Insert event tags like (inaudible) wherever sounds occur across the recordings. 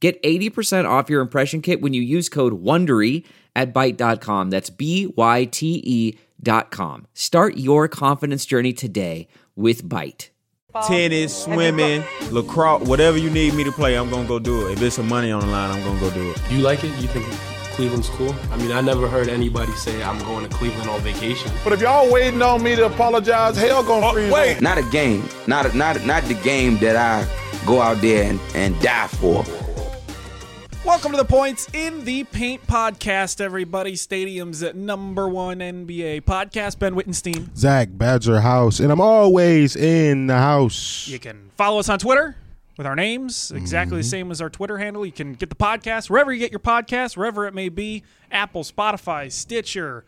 Get 80% off your impression kit when you use code WONDERY at Byte.com. That's B-Y-T-E dot com. Start your confidence journey today with Byte. Tennis, swimming, lacrosse, whatever you need me to play, I'm gonna go do it. If there's some money on the line, I'm gonna go do it. You like it? You think Cleveland's cool? I mean, I never heard anybody say I'm going to Cleveland on vacation. But if y'all waiting on me to apologize, hell gonna oh, freeze. Wait, not a game, not a, not not the game that I go out there and, and die for. Welcome to the Points in the Paint podcast, everybody. Stadium's number one NBA podcast. Ben Wittenstein. Zach Badger House, and I'm always in the house. You can follow us on Twitter with our names, exactly Mm-hmm. the same as our Twitter handle. You can get the podcast wherever you get your podcast, wherever it may be Apple, Spotify, Stitcher,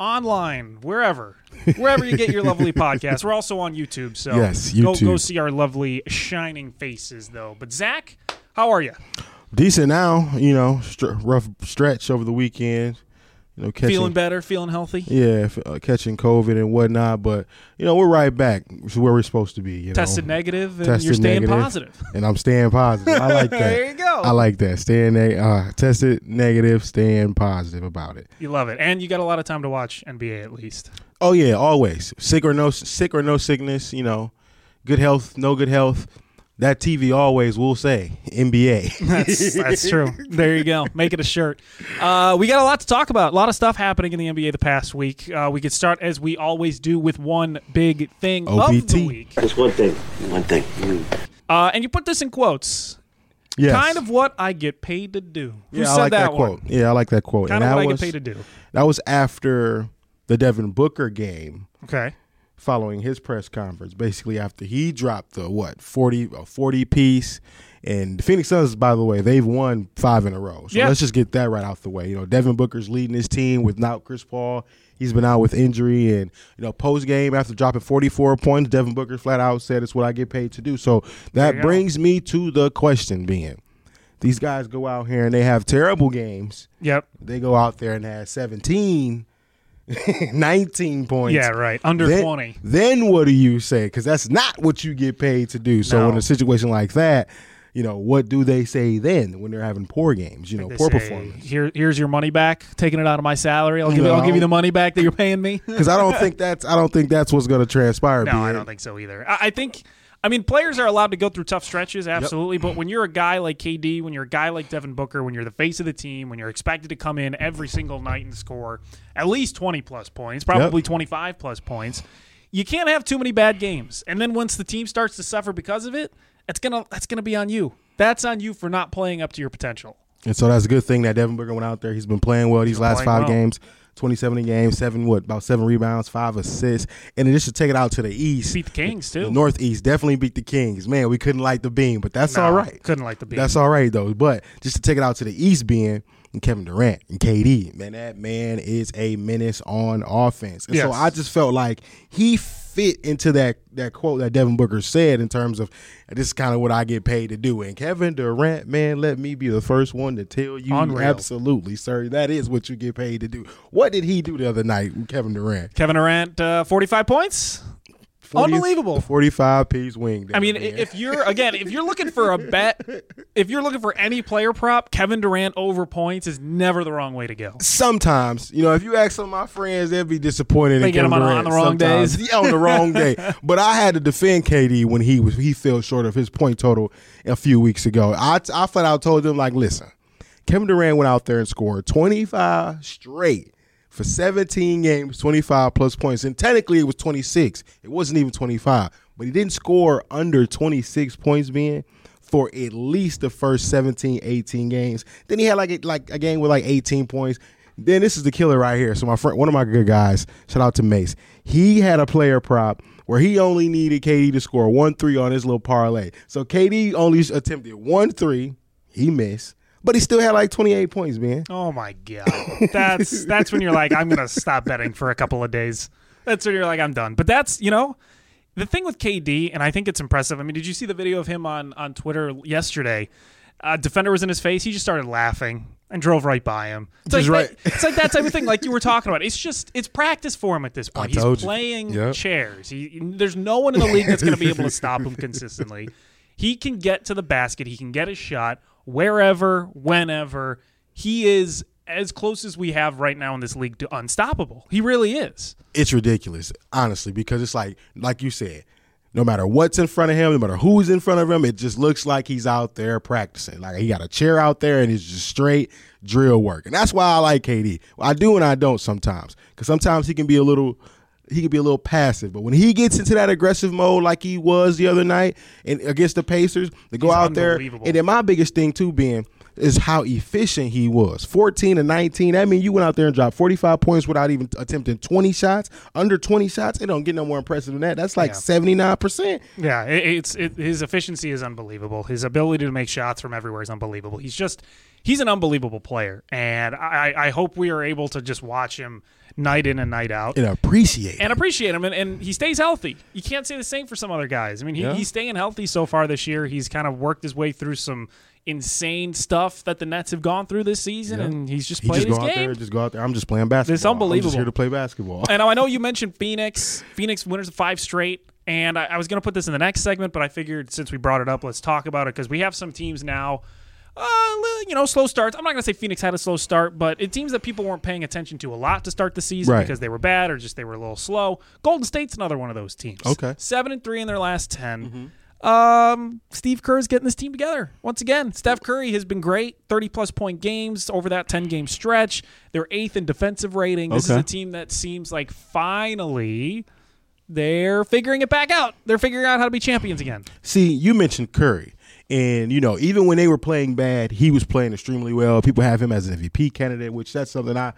online, wherever. (laughs) Wherever you get your lovely podcast. We're also on YouTube, so Yes, Go, go see our lovely shining faces, though. But, Zach, how are you? Decent now, you know, str- rough stretch over the weekend. You know, catching, Feeling better? Feeling healthy? Yeah, f- uh, catching COVID and whatnot, but you know we're right back to where we're supposed to be. You know? Tested negative, and Tested you're staying negative, positive. and I'm staying positive. I like (laughs) that. There you go. I like that. Staying neg- uh, tested negative, staying positive about it. You love it, and you got a lot of time to watch NBA at least. Oh yeah, always sick or no sick or no sickness. You know, good health, no good health. That TV always will say NBA. That's (laughs) that's true. There you go. Make it a shirt. Uh, we got a lot to talk about. A lot of stuff happening in the NBA the past week. Uh, we could start as we always do with one big thing of the week. Just one thing. One thing. Uh, and you put this in quotes. yes. Kind of what I get paid to do. Who Yeah, said I like that, one? quote. Yeah, I like that quote. Kind and of that what was, I get paid to do. That was after the Devin Booker game, Okay. Following his press conference. Basically, after he dropped the what forty a forty piece, and the Phoenix Suns, by the way, they've won five in a row. So Yeah. let's just get that right out the way. You know, Devin Booker's leading his team without Chris Paul. He's been out with injury, and you know, post game after dropping forty four points, Devin Booker flat out said it's what I get paid to do. So that you go. brings me to the question: being these guys go out here and they have terrible games Yep. they go out there and have 17 (laughs) 19 points Yeah. Right. Under then, twenty. then what do you say because that's not what you get paid to do so No. in a situation like that you know what do they say then when they're having poor games you know poor say, performance Here, here's your money back. Taking it out of my salary. I'll give. you I'll give you the money back that you're paying me. (laughs) because i don't think (laughs) that's i don't think that's what's going to transpire No, I don't think so either. I, I think, I mean, players are allowed to go through tough stretches, absolutely. But when you're a guy like KD, when you're a guy like Devin Booker, when you're the face of the team, when you're expected to come in every single night and score at least 20 plus points, probably 25 plus points, you can't have too many bad games. And then once the team starts to suffer because of it, it's gonna that's gonna be on you. That's on you for not playing up to your potential. and so that's a good thing that devin booker went out there he's been playing well these been last five well. games 27 games seven what about seven rebounds five assists and then just to take it out to the east Beat the Kings the too. northeast definitely beat the kings man we couldn't light the beam but that's No, all right Couldn't like the beat. That's all right though. But just to take it out to the East being and Kevin Durant and KD, man, that man is a menace on offense. And so I just felt like he fit into that that quote that Devin Booker said in terms of this is kind of what I get paid to do. And Kevin Durant, man, let me be the first one to tell you Unreal. absolutely, sir, that is what you get paid to do. What did he do the other night, Kevin Durant? Kevin Durant, uh, 45 points. 40 Unbelievable. 45 piece wing. I mean, man. if you're again, if you're looking for a bet, (laughs) if you're looking for any player prop, Kevin Durant over points is never the wrong way to go. sometimes, you know, if you ask some of my friends, they'd be disappointed. They in get Kevin him on- Durant on the wrong sometimes. days. Yeah, on the wrong day. (laughs) But I had to defend KD when he was he fell short of his point total a few weeks ago. I I flat out told them like, listen, Kevin Durant went out there and scored 25 straight for 17 games, 25 plus points, and technically it was 26. It wasn't even 25, but he didn't score under 26 points, being for at least the first 17, 18 games. Then he had like a, like a game with like 18 points. Then this is the killer right here. So my friend, one of my good guys, shout out to Mace. He had a player prop where he only needed KD to score one three on his little parlay. So KD only attempted one three. He missed, but he still had like 28 points, man. Oh my god, that's (laughs) that's when you're like, I'm gonna stop betting for a couple of days. That's when you're like, I'm done. But that's you know, the thing with KD, and I think it's impressive. I mean, did you see the video of him on on Twitter yesterday? Uh, defender was in his face. He just started laughing and drove right by him. It's like right. that- it's like that type of thing, like you were talking about. (laughs) It's just it's practice for him at this point. He's playing Yep. chairs. He, there's no one in the league that's going to be able to (laughs) stop him consistently. He can get to the basket. He can get a shot wherever, whenever. He is as close as we have right now in this league to unstoppable. He really is. It's ridiculous, honestly, because it's like, like you said, no matter what's in front of him, no matter who's in front of him, it just looks like he's out there practicing. Like he got a chair out there and it's just straight drill work. And that's why I like KD. I do and I don't sometimes, because sometimes he can be a little. He can be a little passive, but when he gets into that aggressive mode like he was the other night and against the Pacers, to go He's out there and then my biggest thing too being is how efficient he was. 14 to 19. That means you went out there and dropped 45 points without even attempting 20 shots. Under 20 shots, it don't get no more impressive than that. That's like Yeah. 79%. Yeah, it, it's it, his efficiency is unbelievable. His ability to make shots from everywhere is unbelievable. He's just he's an unbelievable player, and I, I hope we are able to just watch him night in and night out. And appreciate and appreciate him, and, and he stays healthy. You can't say the same for some other guys. I mean, he, Yeah. he's staying healthy so far this year. He's kind of worked his way through some insane stuff that the Nets have gone through this season, and he's just He played just his go out game. there, just go out there. I'm just playing basketball. I'm unbelievable. just here to play basketball. And I know (laughs) you mentioned Phoenix. Phoenix winners of five straight. And I, I was going to put this in the next segment, but I figured since we brought it up, let's talk about it because we have some teams now. Uh, you know, slow starts. I'm not going to say Phoenix had a slow start, but it seems that people weren't paying attention to a lot to start the season Right. because they were bad or just they were a little slow. Golden State's another one of those teams. Okay. seven and three in their last 10 Um, Steve Kerr is getting this team together once again. Steph Curry has been great, thirty plus point games over that ten game stretch. They're eighth in defensive rating. This Okay. is a team that seems like finally they're figuring it back out. They're figuring out how to be champions again. See, you mentioned Curry. And, you know, even when they were playing bad, he was playing extremely well. People have him as an MVP candidate, which that's something I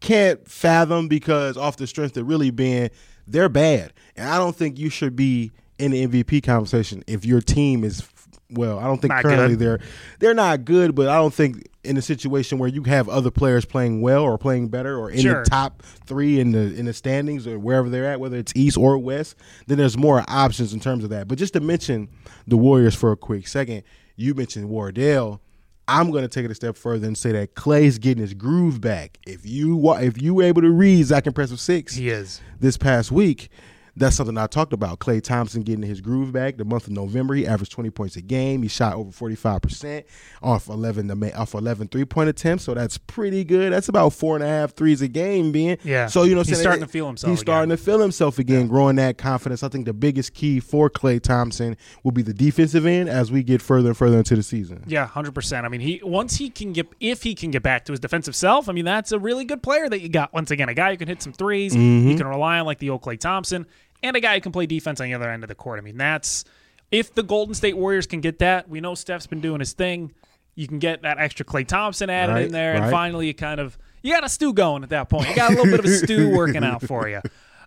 can't fathom because off the strength of really being they're bad. And I don't think you should be in the MVP conversation if your team is well, I don't think Not currently good. they're they're not good, but I don't think in a situation where you have other players playing well or playing better or in Sure. the top three in the in the standings or wherever they're at, whether it's East or West, then there's more options in terms of that. But just to mention the Warriors for a quick second, you mentioned Wardell. I'm going to take it a step further and say that Klay's getting his groove back. If you if you were able to read Zach Impressive Six He is. this past week, that's something I talked about. Klay Thompson getting his groove back. The month of November, he averaged 20 points a game. He shot over 45% off 11 to off 11 three point attempts. So that's pretty good. That's about four and a half threes a game, being. Yeah. So you know, He's starting to feel himself He's starting to feel himself again, growing that confidence. I think the biggest key for Klay Thompson will be the defensive end as we get further and further into the season. Yeah, hundred percent. I mean, he once he can get if he can get back to his defensive self. I mean, that's a really good player that you got. Once again, a guy who can hit some 3s Mm-hmm. You can rely on like the old Klay Thompson, and a guy who can play defense on the other end of the court. I mean, that's if the Golden State Warriors can get that. We know Steph's been doing his thing. You can get that extra Klay Thompson added Right, in there, and finally, you kind of you got a stew going at that point. You got a little bit of a stew working out for you.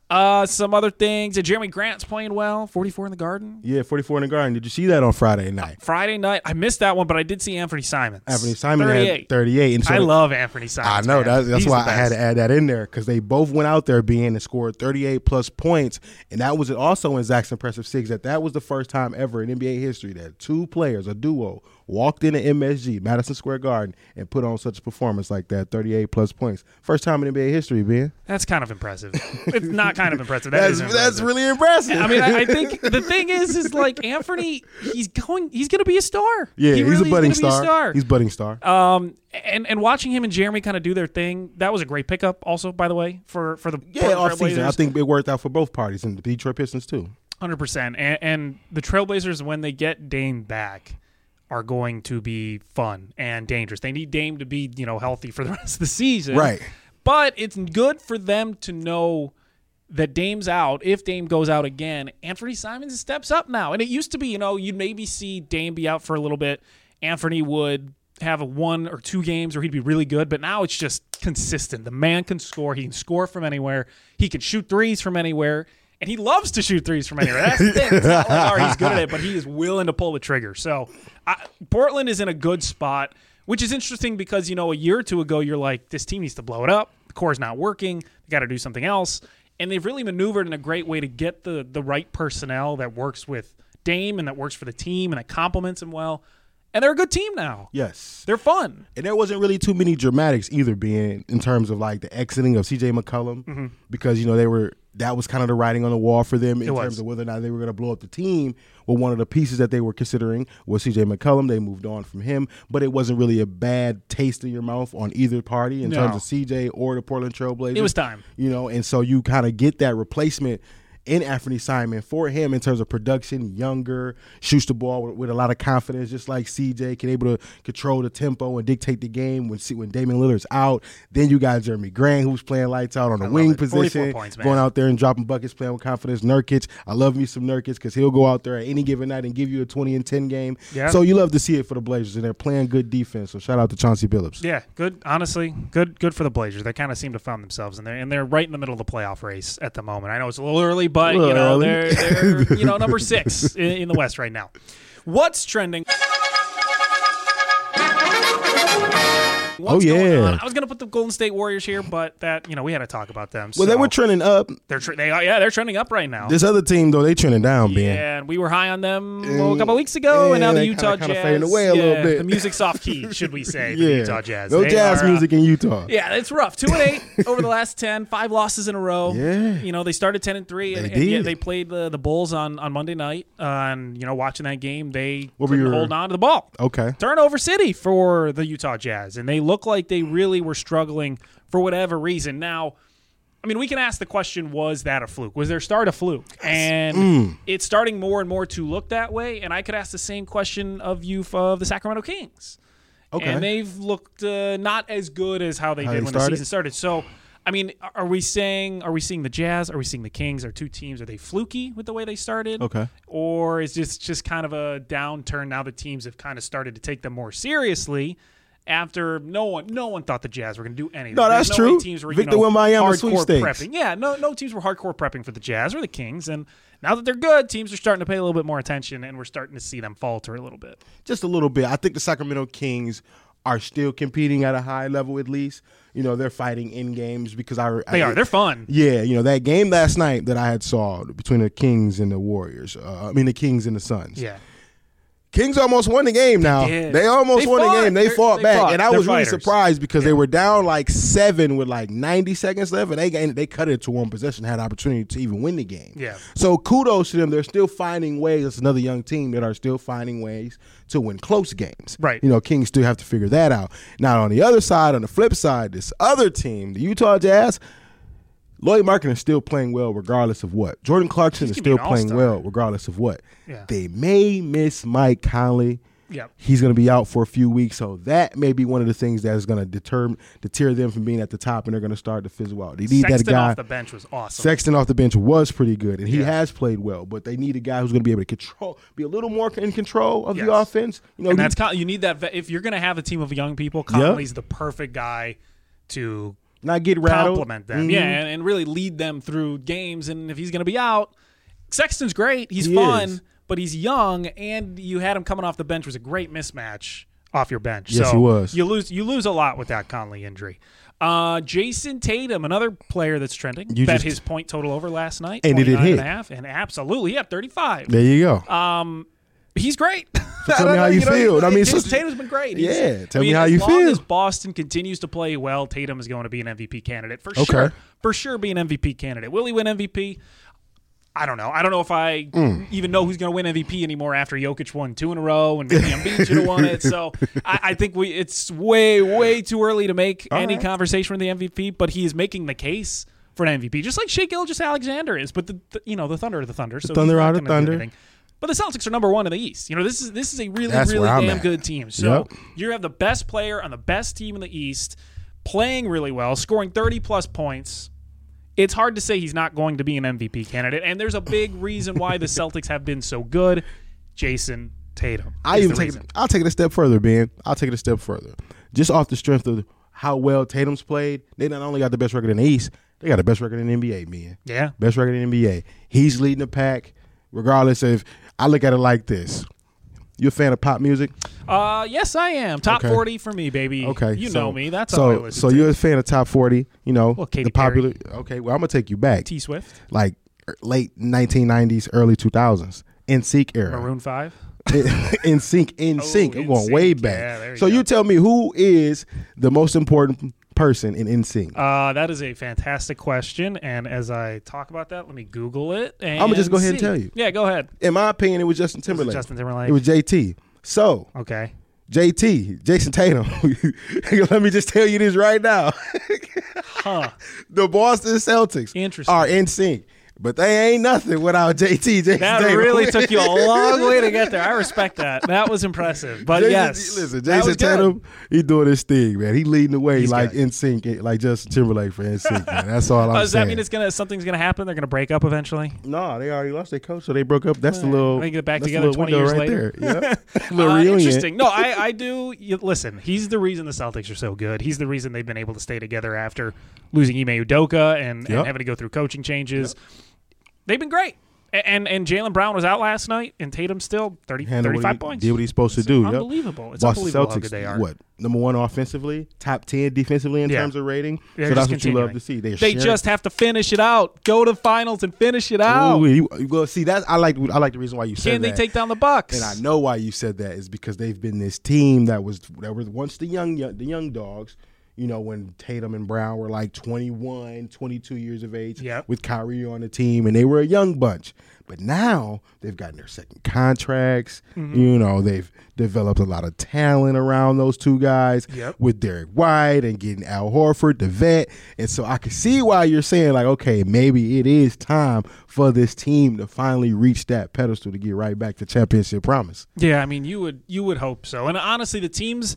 Uh, some other things. Jerami Grant's playing well. Forty-four in the Garden. Yeah, 44 in the garden. Did you see that on Friday night? Friday night, I missed that one, but I did see Anfernee Simons. Anfernee Simon 38. had 38. And so I love Anfernee Simons. I know that's, that's why I had to add that in there because they both went out there being and scored 38 plus points, and that was also in Zach's impressive six. That that was the first time ever in NBA history that two players, a duo, walked into MSG Madison Square Garden and put on such a performance like that, 38 plus points. First time in NBA history, man. That's kind of impressive. it's not kind of impressive. That That's is that's really impressive. I mean, I, I (laughs) think the thing is, is like Anthony, he's going, he's going to be a star. yeah, He he's really a budding star. a star. He's budding star. um, and and watching him and Jerami kind of do their thing, that was a great pickup. Also, by the way, for for the yeah, off season, I think it worked out for both parties and the Detroit Pistons too. Hundred percent, and and the Trailblazers when they get Dame back are going to be fun and dangerous. They need Dame to be you know healthy for the (laughs) rest of the season, Right. But it's good for them to know that Dame's out. If Dame goes out again, Anfernee Simons steps up now. And it used to be, you know, you'd maybe see Dame be out for a little bit. Anthony would have a one or two games where he'd be really good, but now it's just consistent. The man can score. He can score from anywhere. He can shoot threes from anywhere. And he loves to shoot threes from anywhere. That's the thing. It's not like oh, he's good at it, but he is willing to pull the trigger. So I, Portland is in a good spot, which is interesting because you know a year or two ago you're like, this team needs to blow it up. The core's not working. They got to do something else, and they've really maneuvered in a great way to get the the right personnel that works with Dame and that works for the team and that complements him well. And they're a good team now. Yes. They're fun. And there wasn't really too many dramatics either, being in terms of like the exiting of CJ McCollum, Mm-hmm. because you know they were that was kind of the writing on the wall for them in It was. terms of whether or not they were going to blow up the team. Well, one of the pieces that they were considering was CJ McCollum. They moved on from him, but it wasn't really a bad taste in your mouth on either party in No. terms of CJ or the Portland Trailblazers. It was time. you know, and so you kind of get that replacement in Anfernee Simon for him in terms of production, younger, shoots the ball with, with a lot of confidence, just like CJ, can able to control the tempo and dictate the game when when Damian Lillard's out. Then you got Jerami Grant who's playing lights out on the wing it. position, points, going out there and dropping buckets, playing with confidence. Nurkic, I love me some Nurkic because he'll go out there at any given night and give you a twenty and ten game. Yeah. So you love to see it for the Blazers, and they're playing good defense. So shout out to Chauncey Billups. Yeah, good. Honestly, good. Good for the Blazers. They kind of seem to find themselves, and they're and they're right in the middle of the playoff race at the moment. I know it's a little early, but you know they're they're you know (laughs) number six in, in the West right now. What's trending? What's Oh, going yeah. on? I was gonna put the Golden State Warriors here, but that you know we had to talk about them. Well, they were trending up. they're tre- they are, yeah they're trending up right now. This other team though, they trending down, Ben. Yeah, and we were high on them well, a couple of weeks ago, and now the Utah kinda- kinda Jazz. fading away a yeah, little bit. The music's off key, (laughs) should we say? The Yeah, Utah Jazz. No They jazz are, uh, music in Utah. yeah, it's rough. Two and eight (laughs) over the last ten, five losses in a row. Yeah. you know they started ten and three, and, They and did. they played the the Bulls on on Monday night. Uh, and you know, watching that game, they What couldn't your- hold on to the ball. Okay. Turnover city for the Utah Jazz, and they look like they really were struggling for whatever reason. Now. I mean, we can ask the question: Was that a fluke? Was their start a fluke? And Mm. it's starting more and more to look that way. And I could ask the same question of you of the Sacramento Kings. Okay. And they've looked uh, not as good as how they How did they when started? the season started. So, I mean, are we saying are we seeing the Jazz? Are we seeing the Kings? Are two teams? Are they fluky with the way they started? Okay. Or is this just kind of a downturn now? The teams have kind of started to take them more seriously. After no one, no one thought the Jazz were going to do anything. No, that's no true. Teams were, Victor you know, Wembanyama sweepstakes. prepping. Yeah, no, no teams were hardcore prepping for the Jazz or the Kings, and now that they're good, teams are starting to pay a little bit more attention, and we're starting to see them falter a little bit. Just a little bit. I think the Sacramento Kings are still competing at a high level at least. You know, they're fighting in games because I They I- are. They're fun. Yeah, you know that game last night that I had saw between the Kings and the Warriors. Uh, I mean the Kings and the Suns. Yeah. Kings almost won the game. Now did. they almost They won fought. the game. They They're- fought they back, fought. and I They're was really surprised because they were down like seven with like ninety seconds left, and they gained, they cut it to one possession, had opportunity to even win the game. Yeah. So kudos to them. They're still finding ways. It's another young team that are still finding ways to win close games. Right. You know, Kings still have to figure that out. Now on the other side, on the flip side, this other team, the Utah Jazz. Lauri Markkanen is still playing well regardless of what. Jordan Clarkson is still playing well regardless of what. Yeah. They may miss Mike Conley. Yep. He's going to be out for a few weeks, so that may be one of the things that is going to deter deter them from being at the top, and they're going to start to fizzle out. They need Sexton that guy. off the bench was awesome. Sexton off the bench was pretty good, and he Yeah. has played well. But they need a guy who's going to be able to control, be a little more in control of the offense. You know, and that's you need that if you're going to have a team of young people. Conley's the perfect guy to not get rattled. compliment them. Mhm. Yeah, and, and really lead them through games. And if he's going to be out, Sexton's great. He's He fun, is. but he's young, and you had him coming off the bench was a great mismatch off your bench. Yes, so he was. You lose you lose a lot with that Conley injury. Uh, Jayson Tatum, another player that's trending, You bet just- his point total over last night, And did it 29 hit? and a half, and absolutely, yeah, 35. There you go. Uh, He's great. (laughs) tell me how you feel. I mean, Jayson so- Tatum's been great. He's- Yeah, tell I me how you feel. As Boston continues to play well, Tatum is going to be an MVP candidate for Okay. sure. For sure, be an MVP candidate. Will he win MVP? I don't know. I don't know if I Mm. even know who's going to win MVP anymore after Jokic won two in a row and maybe Embiid should have won it. So (laughs) I, I think we it's way way too early to make any right. conversation for the MVP. But he is making the case for an MVP, just like Shai Gilgeous-Alexander is. But the, the you know the Thunder are the Thunder, so Thunder out of the Thunder. But the Celtics are number one in the East. You know this is this is a really That's really damn at. good team. So Yep. you have the best player on the best team in the East, playing really well, scoring thirty plus points it's hard to say he's not going to be an MVP candidate. And there's a big reason why the (laughs) Celtics have been so good. Jayson Tatum. I even take reason. it. I'll take it a step further, Ben. I'll take it a step further. Just off the strength of how well Tatum's played, they not only got the best record in the East, They got the best record in the NBA, man. Yeah. Best record in the NBA. He's leading the pack, regardless of. I look at it like this. You a fan of pop music? Uh, yes, I am. Top Okay. 40 for me, baby. Okay, You so- know me. That's so. all I listen so to. you're a fan of top forty? You know Well, the popular. Okay, well I'm gonna take you back, T Swift, like er, late 1990s, early 2000s, NSYNC era. Maroon 5. (laughs) in sync, in sync. I'm going NSYNC. way Yeah, back. there you so go. you tell me who is the most important person in NSYNC? Uh, that is a fantastic question. And as I talk about that, let me Google it. And I'ma just go ahead and tell you. Yeah, go ahead. in my opinion, it was Justin Timberlake. Justin Timberlake. It was JT. So Okay. JT, Jayson Tatum. (laughs) Let me just tell you this right now. Huh. (laughs) the Boston Celtics Interesting. are in sync. But they ain't nothing without JT. Jayson That Tatum. really (laughs) took you a long way to get there. I respect that. That was impressive. But Jayson, yes, listen, that Jayson. Tatum, he doing his thing, man. He leading the way He's like in sync, like Justin Timberlake for in sync, man. That's all I'm Oh, does saying. that mean it's gonna something's gonna happen? They're gonna break up eventually. No, they already lost their coach, so they broke up. That's the little. They get back together 20 years right later. There. Yep. (laughs) (laughs) little Uh, reunion. interesting. No, I, I do. You, listen, he's the reason the Celtics are so good. He's the reason they've been able to stay together after losing Ime Udoka and, and having to go through coaching changes. They've been great. And and Jaylen Brown was out last night, and Tatum still 30, 35 he- points. Did what he's supposed to It's do. yep. unbelievable. It's Boston unbelievable how good they are. what number one offensively, top ten defensively in Yeah. terms of rating. They're so that's what you love to see. They're They sharing- just have to finish it out. Go to finals and finish it out. Ooh, you- well, see that I like. I like the reason why you said Can they that. take down the Bucks? And I know why you said that is because they've been this team that was that were once the young, young the young dogs. You know, when Tatum and Brown were like 21, 22 years of age Yep. with Kyrie on the team, and they were a young bunch. But now they've gotten their second contracts. Mm-hmm. You know, they've developed a lot of talent around those two guys Yep. with Derrick White and getting Al Horford, the vet. And so I can see why you're saying, like, okay, maybe it is time for this team to finally reach that pedestal to get right back to championship promise. Yeah, I mean, you would you would hope so. And honestly, the teams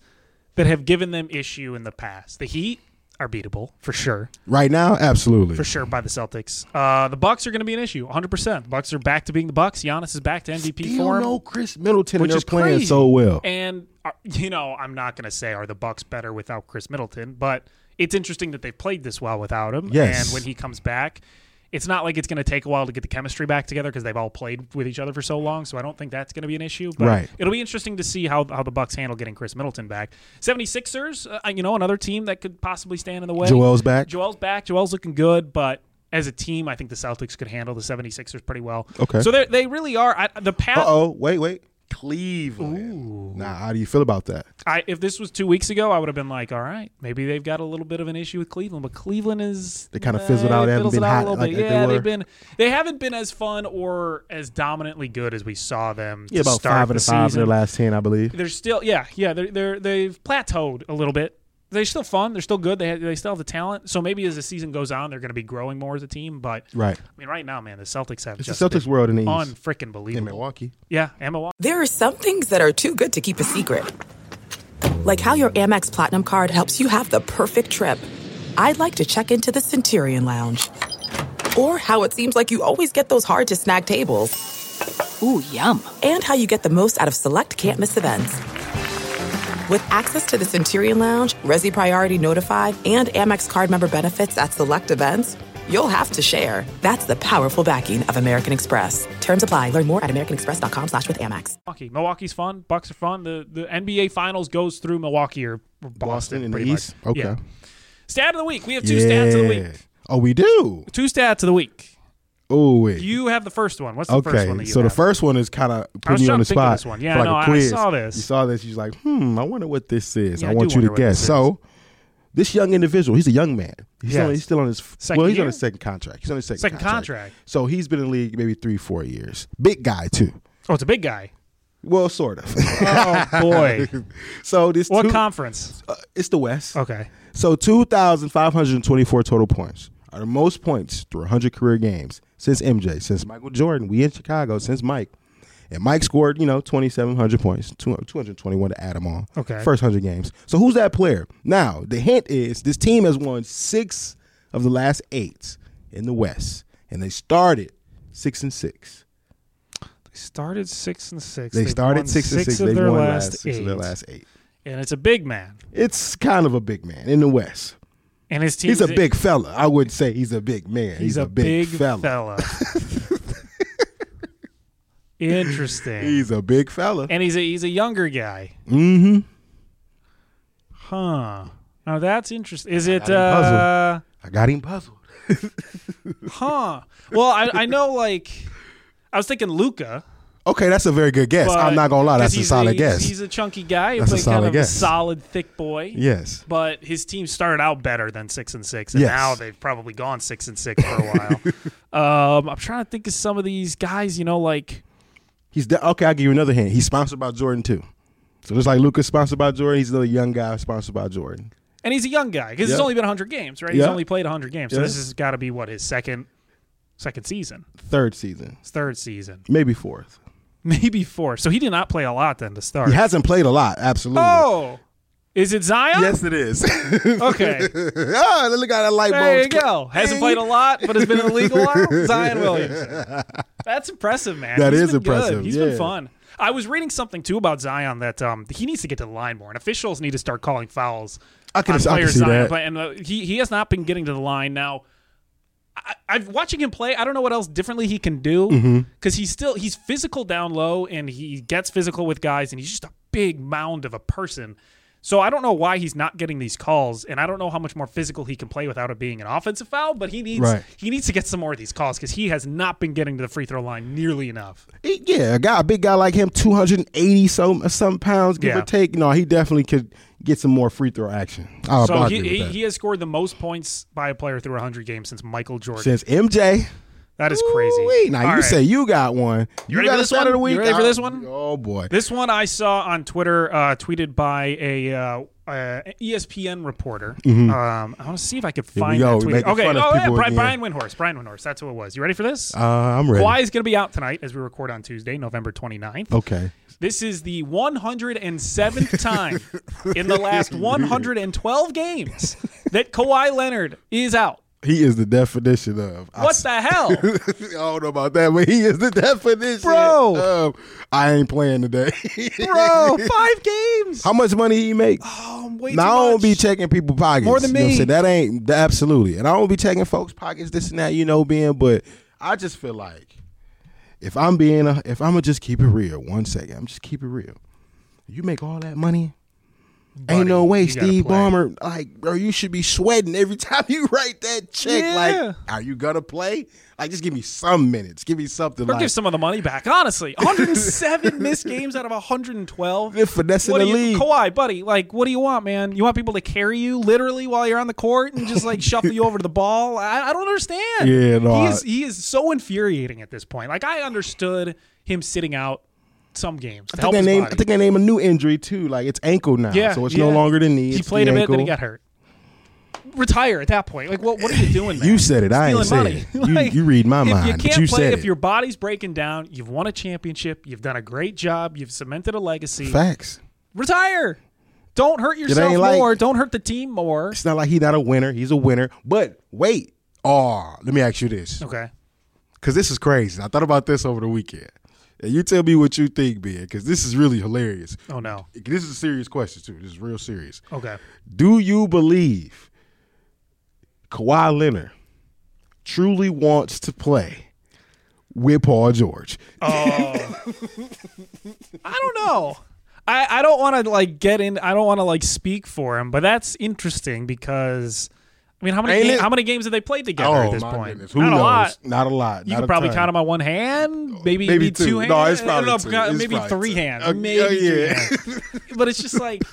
that have given them issue in the past, the Heat are beatable for sure, Right now, absolutely. for sure by the Celtics. Uh, the Bucks are going to be an issue, 100. percent The Bucks are back to being the Bucks. Giannis is back to MVP Still form, no Khris Middleton, which is playing crazy. so well. And uh, you know, I'm not going to say are the Bucks better without Khris Middleton, but it's interesting that they've played this well without him. Yes. And when he comes back. It's not like it's going to take a while to get the chemistry back together because they've all played with each other for so long. So I don't think that's going to be an issue. But Right. it'll be interesting to see how, how the Bucks handle getting Khris Middleton back. 76ers, uh, you know, another team that could possibly stand in the way. Joel's back. Joel's back. Joel's looking good, but as a team, I think the Celtics could handle the 76ers pretty well. Okay. So they they really are. I, the path. Uh oh, wait, wait. Cleveland. Now, how do you feel about that? I, if this was two weeks ago, I would have been like, all right, maybe they've got a little bit of an issue with Cleveland, but Cleveland is They kinda fizzled out. They haven't been hot like bit. they yeah, they've been they haven't been as fun or as dominantly good as we saw them. Yeah, to about start five the and five in their last ten, I believe. They're still yeah yeah they're they're they've plateaued a little bit. They're still fun. They're still good. They they still have the talent. So maybe as the season goes on, they're going to be growing more as a team. But Right. I mean, right now, man, the Celtics have It's just the Celtics been world in the East. unfreaking believable. in Milwaukee. Yeah, and Milwaukee. There are some things that are too good to keep a secret. Like how your Amex Platinum card helps you have the perfect trip. I'd like to check into the Centurion Lounge. Or how it seems like you always get those hard to snag tables. Ooh, yum. And how you get the most out of select can't miss events. With access to the Centurion Lounge, Resy Priority Notified, and Amex card member benefits at select events, you'll have to share. That's the powerful backing of American Express. Terms apply. Learn more at americanexpress.com slash with Amex. Milwaukee. Milwaukee's fun. Bucks are fun. The the NBA Finals goes through Milwaukee or or Boston, Boston in the pretty East? much. Okay. Yeah. Stat of the week. We have two stats of the week. Oh, we do. Two stats of the week. Oh, wait. You have the first one. What's the first okay, one that you so the first one is kind of putting you on the to think of spot. this one. Yeah, for like no, a I quiz. saw this. You saw this. You're like, hmm, I wonder what this is. Yeah, I I want you to guess. this So, this young individual, he's a young man. He's, Yes. still, he's still on his Second well, he's year? on his second contract. He's on his second, Second contract. So he's been in the league maybe three, four years. Big guy too. Oh, it's a big guy. Well, sort of. Oh (laughs) boy. so this what two- conference? uh, it's the West. Okay. So 2,524 total points are the most points through 100 career games since MJ, since Michael Jordan. We in Chicago since Mike. And Mike scored, you know, 2,700 points, 200 221 to add them on. Okay. First 100 games. So who's that player? Now, the hint is this team has won six of the last eight in the West. And they started six and six. They started six and six. They They've started six and six. They their won last last six eight. of their last eight. And it's a big man. It's kind of a big man in the West. And his team He's a big fella. I wouldn't say he's a big man. He's, a, big, fella. (laughs) Interesting. He's a big fella. and he's a he's a younger guy. Mm-hmm. Huh. Now that's interesting. Is it uh I got him puzzled. (laughs) huh. Well, I I know like I was thinking Luka. Okay, that's a very good guess. but- I'm not gonna lie, that's a solid he's- guess. He's a chunky guy, That's a but kind solid of guess. a solid thick boy. yes. But his team started out better than six and six, and Yes. now they've probably gone six and six for a while. (laughs) um, I'm trying to think of some of these guys. You know, like He's de- okay. I'll give you another hint. He's sponsored by Jordan too. So just like Luka's sponsored by Jordan, he's another young guy sponsored by Jordan. And he's a young guy because Yeah. it's only been 100 games, right? He's only played 100 games, so Yeah. this has got to be what his second second season, Third season, his third season, maybe fourth. (laughs) maybe four. So he did not play a lot then to start. He hasn't played a lot. Absolutely. oh, is it Zion? Yes, it is. (laughs) Okay, oh, (laughs) look at that light bulb. there you go. Hasn't played a lot, but has been in the league a while. Zion Williams. That's impressive, man. That He's is been good. impressive, He's yeah. been fun. I was reading something too about Zion that um, he needs to get to the line more, and officials need to start calling fouls I can- on I can see Zion. that. But and uh, he he has not been getting to the line now. I, I've watching him play. I don't know what else differently he can do Mm-hmm. because he's still he's physical down low and he gets physical with guys and he's just a big mound of a person. So I don't know why he's not getting these calls, and I don't know how much more physical he can play without it being an offensive foul. But he needs Right. he needs to get some more of these calls because he has not been getting to the free throw line nearly enough. Yeah, a guy, a big guy like him, two hundred and eighty some some pounds, give Yeah. or take. No, he definitely could get some more free throw action. I'll, so he, he, he has scored the most points by a player through 100 games since Michael Jordan. since MJ. That is crazy. Ooh-wee. Now All you right. say you got one. You, ready got for this one? of the week. You ready for Oh, this one? Oh boy. This one I saw on Twitter, uh, tweeted by a uh, uh, ESPN reporter. Um, I want to see if I could Mm-hmm. find that tweet. Okay, fun of oh yeah, Brian. Brian Windhorst. Brian Windhorst. That's who it was. You ready for this? Uh, I'm ready. Kawhi is going to be out tonight as we record on Tuesday, November 29th. Okay. This is the 107th (laughs) time in the last (laughs) 112 games that Kawhi Leonard is out. He is the definition of. I What s- the hell? (laughs) I don't know about that, but he is the definition. Bro. of, I ain't playing today. (laughs) Bro, five games. How much money he make? Oh, way now I don't much. be checking people pockets. More than You know I'm saying? that ain't that absolutely, and I don't be checking folks' pockets, this and that. You know, being, but I just feel like if I'm being, a, if I'm gonna just keep it real, one second, I'm just keep it real. You make all that money. Buddy, ain't no way, Steve. Ballmer. Like, bro, you should be sweating every (laughs) time you write that check. Yeah. Like, are you gonna play? Like, just give me some minutes. Give me something. Or like, give some of the money back. Honestly, (laughs) 107 missed games out of 112. They're finessing What the you, league. Kawhi, buddy? Like, what do you want, man? You want people to carry you literally while you're on the court and just like shuffle you (laughs) over to the ball? I, I don't understand. Yeah, no, he I- is he is so infuriating at this point. Like, I understood him sitting out some games. I think, they name, body. I think they name a new injury too. Like it's ankle now, yeah, so it's yeah. no longer the knee. He played a bit, ankle. then he got hurt. Retire at that point. Like, what? What are you doing? You said it. I ain't money. it. You- (laughs) you read my mind, You but can't you play said if it. your body's breaking down. You've won a championship. You've done a great job. You've cemented a legacy. Facts. Retire. Don't hurt yourself ain't like- more. Don't hurt the team more. It's not like he's not a winner. He's a winner. But wait. Oh, let me ask you this. Okay. Because this is crazy. I thought about this over the weekend. And you tell me what you think, Ben, because this is really hilarious. Oh no. This is a serious question, too. This is real serious. Okay. Do you believe Kawhi Leonard truly wants to play with Paul George? Oh, (laughs) I don't know. I, I don't want to like get in. I don't want to like speak for him, but that's interesting because I mean, how many Ain't how many games have they played together at this Oh, point? goodness. Who Not knows? a lot. Not a lot. You Not could probably ton. count them on one hand, maybe Maybe maybe two, two. hands. No, it's probably know, two. It's maybe probably three two. hands, Uh, maybe yeah, two yeah. hands. (laughs) but it's just like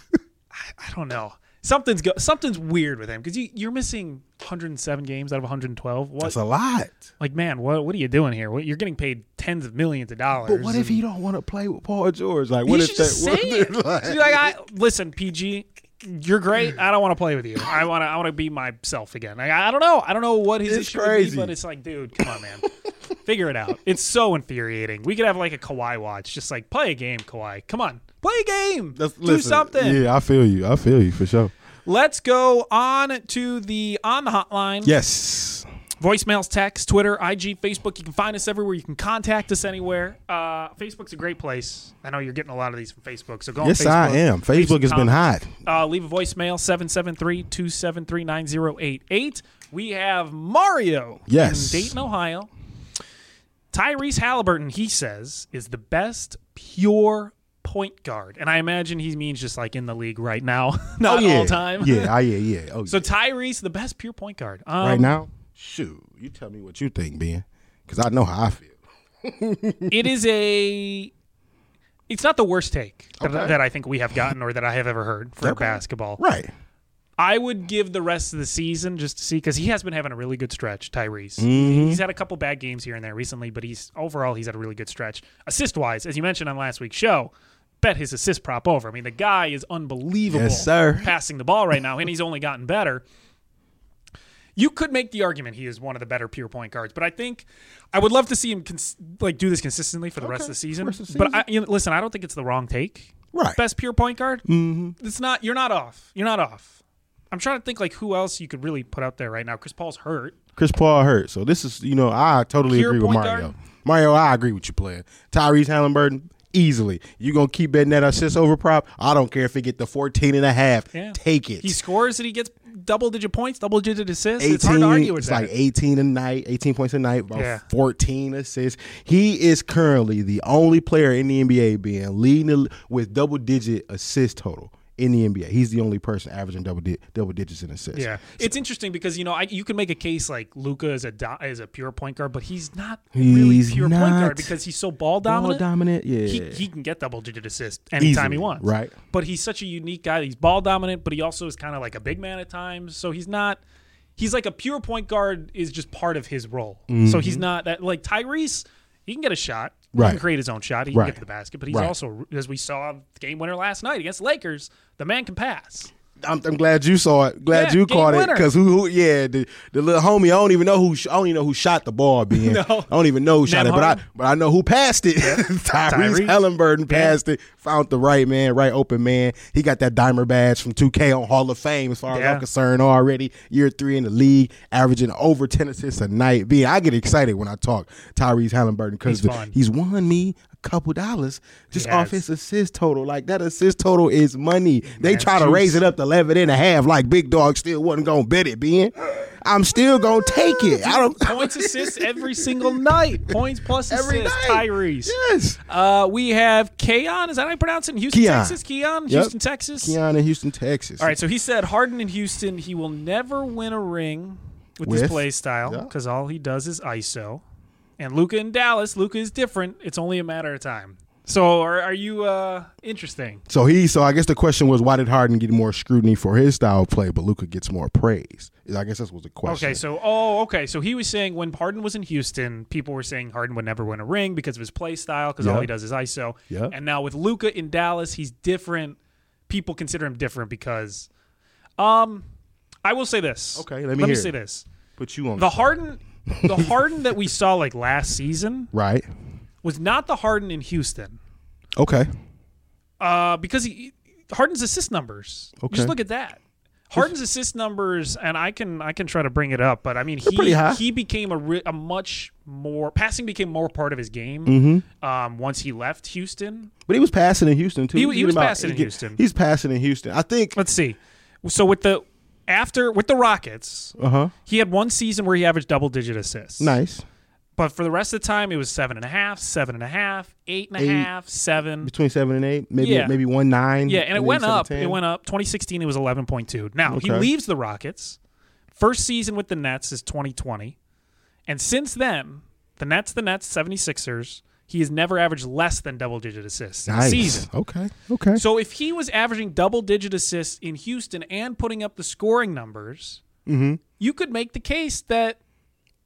I, I don't know. Something's go, something's weird with him because you, you're missing 107 games out of 112. What? That's a lot. like, man, what what are you doing here? What, you're getting paid tens of millions of dollars. But what if he don't want to play with Paul George? Like, what if that? what say if it. (laughs) like- like, I, listen, PG, you're great. (clears throat) I don't want to play with you. I want to. I want to be myself again. Like, I don't know. I don't know what his It's issue crazy. be, but it's like, dude, come on, man, (laughs) figure it out. It's so infuriating. We could have like a Kawhi watch, just like play a game, Kawhi. Come on, play a game. Let's- Do listen, something. Yeah, I feel you. I feel you for sure. Let's go on to the on the hotline. Yes. Voicemails, text, Twitter, IG, Facebook. You can find us everywhere. You can contact us anywhere. Uh, Facebook's a great place. I know you're getting a lot of these from Facebook. So go on Yes, Facebook. I am. leave Facebook has been hot. Uh, leave a voicemail 773-273-9088. We have Mario Yes. in Dayton, Ohio. Tyrese Halliburton, he says, is the best pure point guard. And I imagine he means just like in the league right now, (laughs) not oh, yeah. all time. Yeah, oh, yeah, yeah. Oh, So. Tyrese, the best pure point guard. Um, right now, shoot, you tell me what you think, Ben, because I know how I feel. (laughs) it is a. It's not the worst take that, that I think we have gotten or that I have ever heard for Okay. basketball. Right. I would give the rest of the season just to see because he has been having a really good stretch. Tyrese, Mm-hmm. he's had a couple bad games here and there recently, but he's overall he's had a really good stretch. Assist wise, as you mentioned on last week's show, bet his assist prop over. I mean, the guy is unbelievable, Yes, sir. passing the ball right now, and he's only gotten better. You could make the argument he is one of the better pure point guards, but I think I would love to see him cons- like do this consistently for the rest of the season. of the But I, you know, listen, I don't think it's the wrong take. Right. Best pure point guard. Mm-hmm. It's not. You're not off. You're not off. I'm trying to think like who else you could really put out there right now. Chris Paul's hurt. Chris Paul hurt. So this is, you know, I totally Pure agree with Mario. guard? Mario, I agree with you, player. Tyrese Halliburton, easily. You gonna keep betting that assist over prop? I don't care if he get the 14 and a half. Yeah. Take it. He scores and he gets double digit points, double digit assists. 18, it's hard to argue with it's that. like 18 a night, 18 points a night, about Yeah. 14 assists. He is currently the only player in the NBA being leading with double digit assist total in the NBA. He's the only person averaging double di- double digits in assists. yeah, it's interesting because you know I, you can make a case like Luka is a do, is a pure point guard, but he's not really He's pure point not guard because he's so ball dominant. Ball dominant. yeah. he, he can get double digit assists anytime he wants. right. But he's such a unique guy. He's ball dominant, but he also is kind of like a big man at times. So he's not. He's like a pure point guard is just part of his role. So he's mm-hmm. not that like Tyrese. He can get a shot. He. Right. can create his own shot. He can get to the basket, but he's Right. also, as we saw the game winner last night against the Lakers, the man can pass. I'm, I'm glad you saw it. Glad Yeah, you caught it because who, who? Yeah, the, the little homie. I don't even know who. sh- I don't even know who shot the ball. (laughs) Being No. I don't even know who shot it, but I but I know who passed it. (laughs) Tyrese Tyrese. Halliburton Yeah. passed it. Found the right man, right open man. He got that dimer badge from 2K on Hall of Fame. As far as I'm concerned, already year three in the league, averaging over 10 assists a night. Being I get excited when I talk Tyrese Halliburton because He's he's won me. Couple dollars just off his assist total. Like that assist total is money. They try to juice. raise it up to 11 and a half like Big Dog still wasn't going to bet it, Ben. I'm still going to take it. I don't (laughs) Points, assists every single night. Points plus every assists. night. Tyrese. Yes. Uh, we have Keon. Is that how you pronounce it? Houston, Keon. Texas. Keon, Yep. Houston, Texas. Keon in Houston, Texas. All right, so he said Harden in Houston, he will never win a ring with, his play style Yeah. because all he does is ISO. And Luka in Dallas, Luka is different. It's only a matter of time. So are, are you uh, interesting? So he, so I guess the question was, why did Harden get more scrutiny for his style of play, but Luka gets more praise? I guess that was the question. Okay, so oh, okay, so he was saying when Harden was in Houston, people were saying Harden would never win a ring because of his play style, because all he does is ISO. Yeah. And now with Luka in Dallas, he's different. People consider him different because, um, I will say this. Okay, let me let me say this: put you on the Harden, (laughs) the Harden that we saw like last season right. was not the Harden in Houston, Okay. uh, because he Harden's assist numbers. Okay. Just look at that. Harden's assist numbers, and I can I can try to bring it up, but I mean he he became a, re- a much more passing became more part of his game Mm-hmm. um, once he left Houston. But he was passing in Houston too. He- he was about- passing in he get- Houston. He's passing in Houston. I think. Let's see. So with the after with the Rockets, Uh huh. he had one season where he averaged double digit assists. Nice. But for the rest of the time, it was seven and a half, seven and a half, eight and a Eight. half, seven. Between seven and eight, maybe Yeah. maybe one nine. Yeah, and it went up. 10. It went up. 2016, it was 11.2. Now he leaves the Rockets. First season with the Nets is 2020, and since then, the Nets, the Nets, 76ers. He has never averaged less than double digit assists in a Nice. season. Okay. Okay. So if he was averaging double digit assists in Houston and putting up the scoring numbers, you could make the case that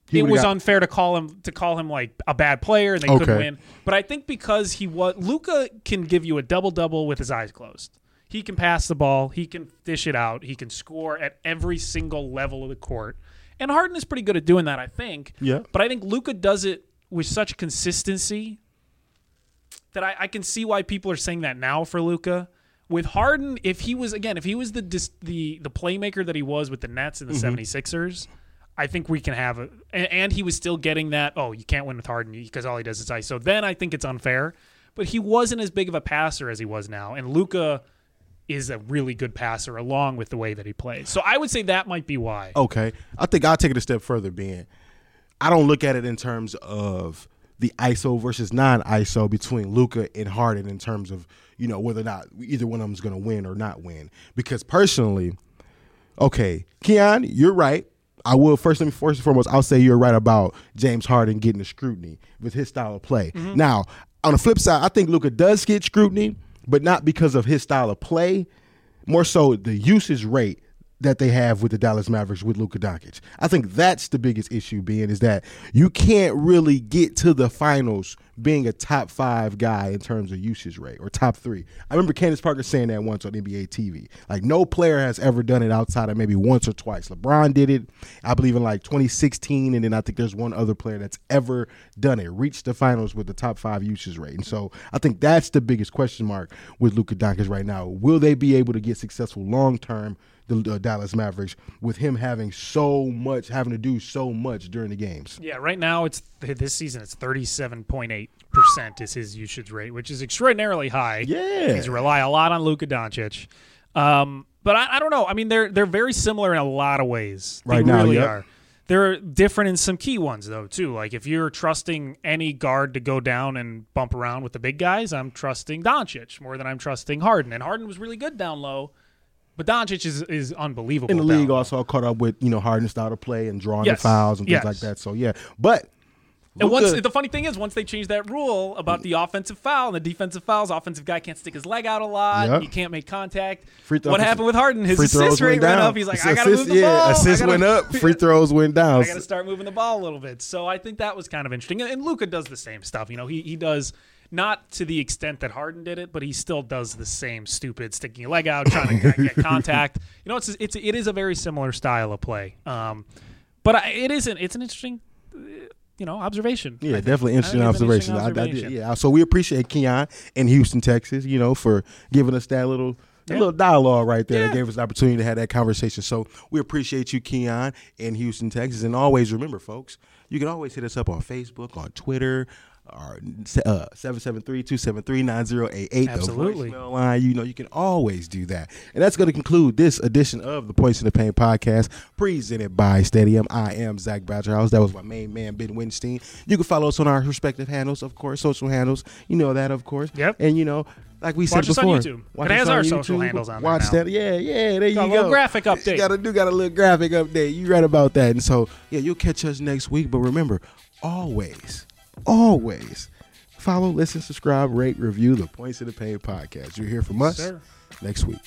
Mm-hmm. It was got- unfair to call him to call him like a bad player and they couldn't win. But I think because he was Luka can give you a double double with his eyes closed. He can pass the ball, he can dish it out, he can score at every single level of the court. And Harden is pretty good at doing that, I think. Yeah. But I think Luka does it with such consistency that I, I can see why people are saying that now for Luka. With Harden, if he was again, if he was the the the playmaker that he was with the Nets and the Mm-hmm. 76ers, I think we can have a, and, and he was still getting that. Oh, you can't win with Harden because all he does is ice. So then I think it's unfair. But he wasn't as big of a passer as he was now, and Luka is a really good passer along with the way that he plays. So I would say that might be why. Okay. I think I'll take it a step further, being I don't look at it in terms of the ISO versus non ISO between Luka and Harden in terms of, you know, whether or not either one of them is going to win or not win. Because personally, okay, Keon, you're right. I will first, let me first and foremost, I'll say you're right about James Harden getting the scrutiny with his style of play. Mm-hmm. Now, on the flip side, I think Luka does get scrutiny, but not because of his style of play, more so the usage rate that they have with the Dallas Mavericks with Luka Doncic. I think that's the biggest issue being is that you can't really get to the finals being a top five guy in terms of usage rate or top three. I remember Candace Parker saying that once on NBA TV. Like no player has ever done it outside of maybe once or twice. LeBron did it, I believe in like 2016, and then I think there's one other player that's ever done it, reached the finals with the top five usage rate. And so I think that's the biggest question mark with Luka Doncic right now. Will they be able to get successful long term? The uh, Dallas Mavericks with him having so much, having to do so much during the games. Yeah, right now it's this season it's thirty seven point eight percent is his usage rate, which is extraordinarily high. Yeah. he's rely a lot on Luka Doncic. Um, but I, I don't know. I mean, they're they're very similar in a lot of ways. They Right now, really yep. are. They're different in some key ones though too. Like if you're trusting any guard to go down and bump around with the big guys, I'm trusting Doncic more than I'm trusting Harden. And Harden was really good down low, but Doncic is is unbelievable In the league, also caught up with you know Harden's style of play and drawing Yes. the fouls and things Yes. like that. So yeah, but And once the funny thing is, once they changed that rule about the offensive foul and the defensive fouls, offensive guy can't stick his leg out a lot. Yep. You can't make contact. Free throw- what happened with Harden? His assist rate went up. He's like, I gotta assist- move the yeah, ball. Assists gotta- went up, (laughs) free throws went down. I got to start moving the ball a little bit. So I think that was kind of interesting. And Luka does the same stuff. You know, he he does not to the extent that Harden did it, but he still does the same stupid sticking your leg out, trying to get (laughs) contact. You know, it's it's it is a very similar style of play. Um, but I, it isn't. It's an interesting. You know, observation. Yeah, definitely interesting it's an observation. I, I did, yeah. So we appreciate Keon in Houston, Texas, you know, for giving us that little Yeah. little dialogue right there. Yeah. That gave us the opportunity to have that conversation. So we appreciate you, Keon, in Houston, Texas. And always remember, folks, you can always hit us up on Facebook, on Twitter, or uh, 773-273-9088. Absolutely. Line. You know, you can always do that. And that's going to conclude this edition of the Points in the Paint podcast presented by Stadium. I am Zach Badgerhouse. That was my main man, Ben Winstein. You can follow us on our respective handles, of course, social handles. You know that, of course. Yep. And, you know, like we Watch said us on before. YouTube. watch It us has on our social handles on there Watch that. Yeah, yeah, there Got a you little go. graphic update. Got to do got a little graphic update. You right about that. And so, yeah, you'll catch us next week. But remember, always, always follow, listen, subscribe, rate, review the Points of the Paint podcast. You'll hear from us Sir. next week.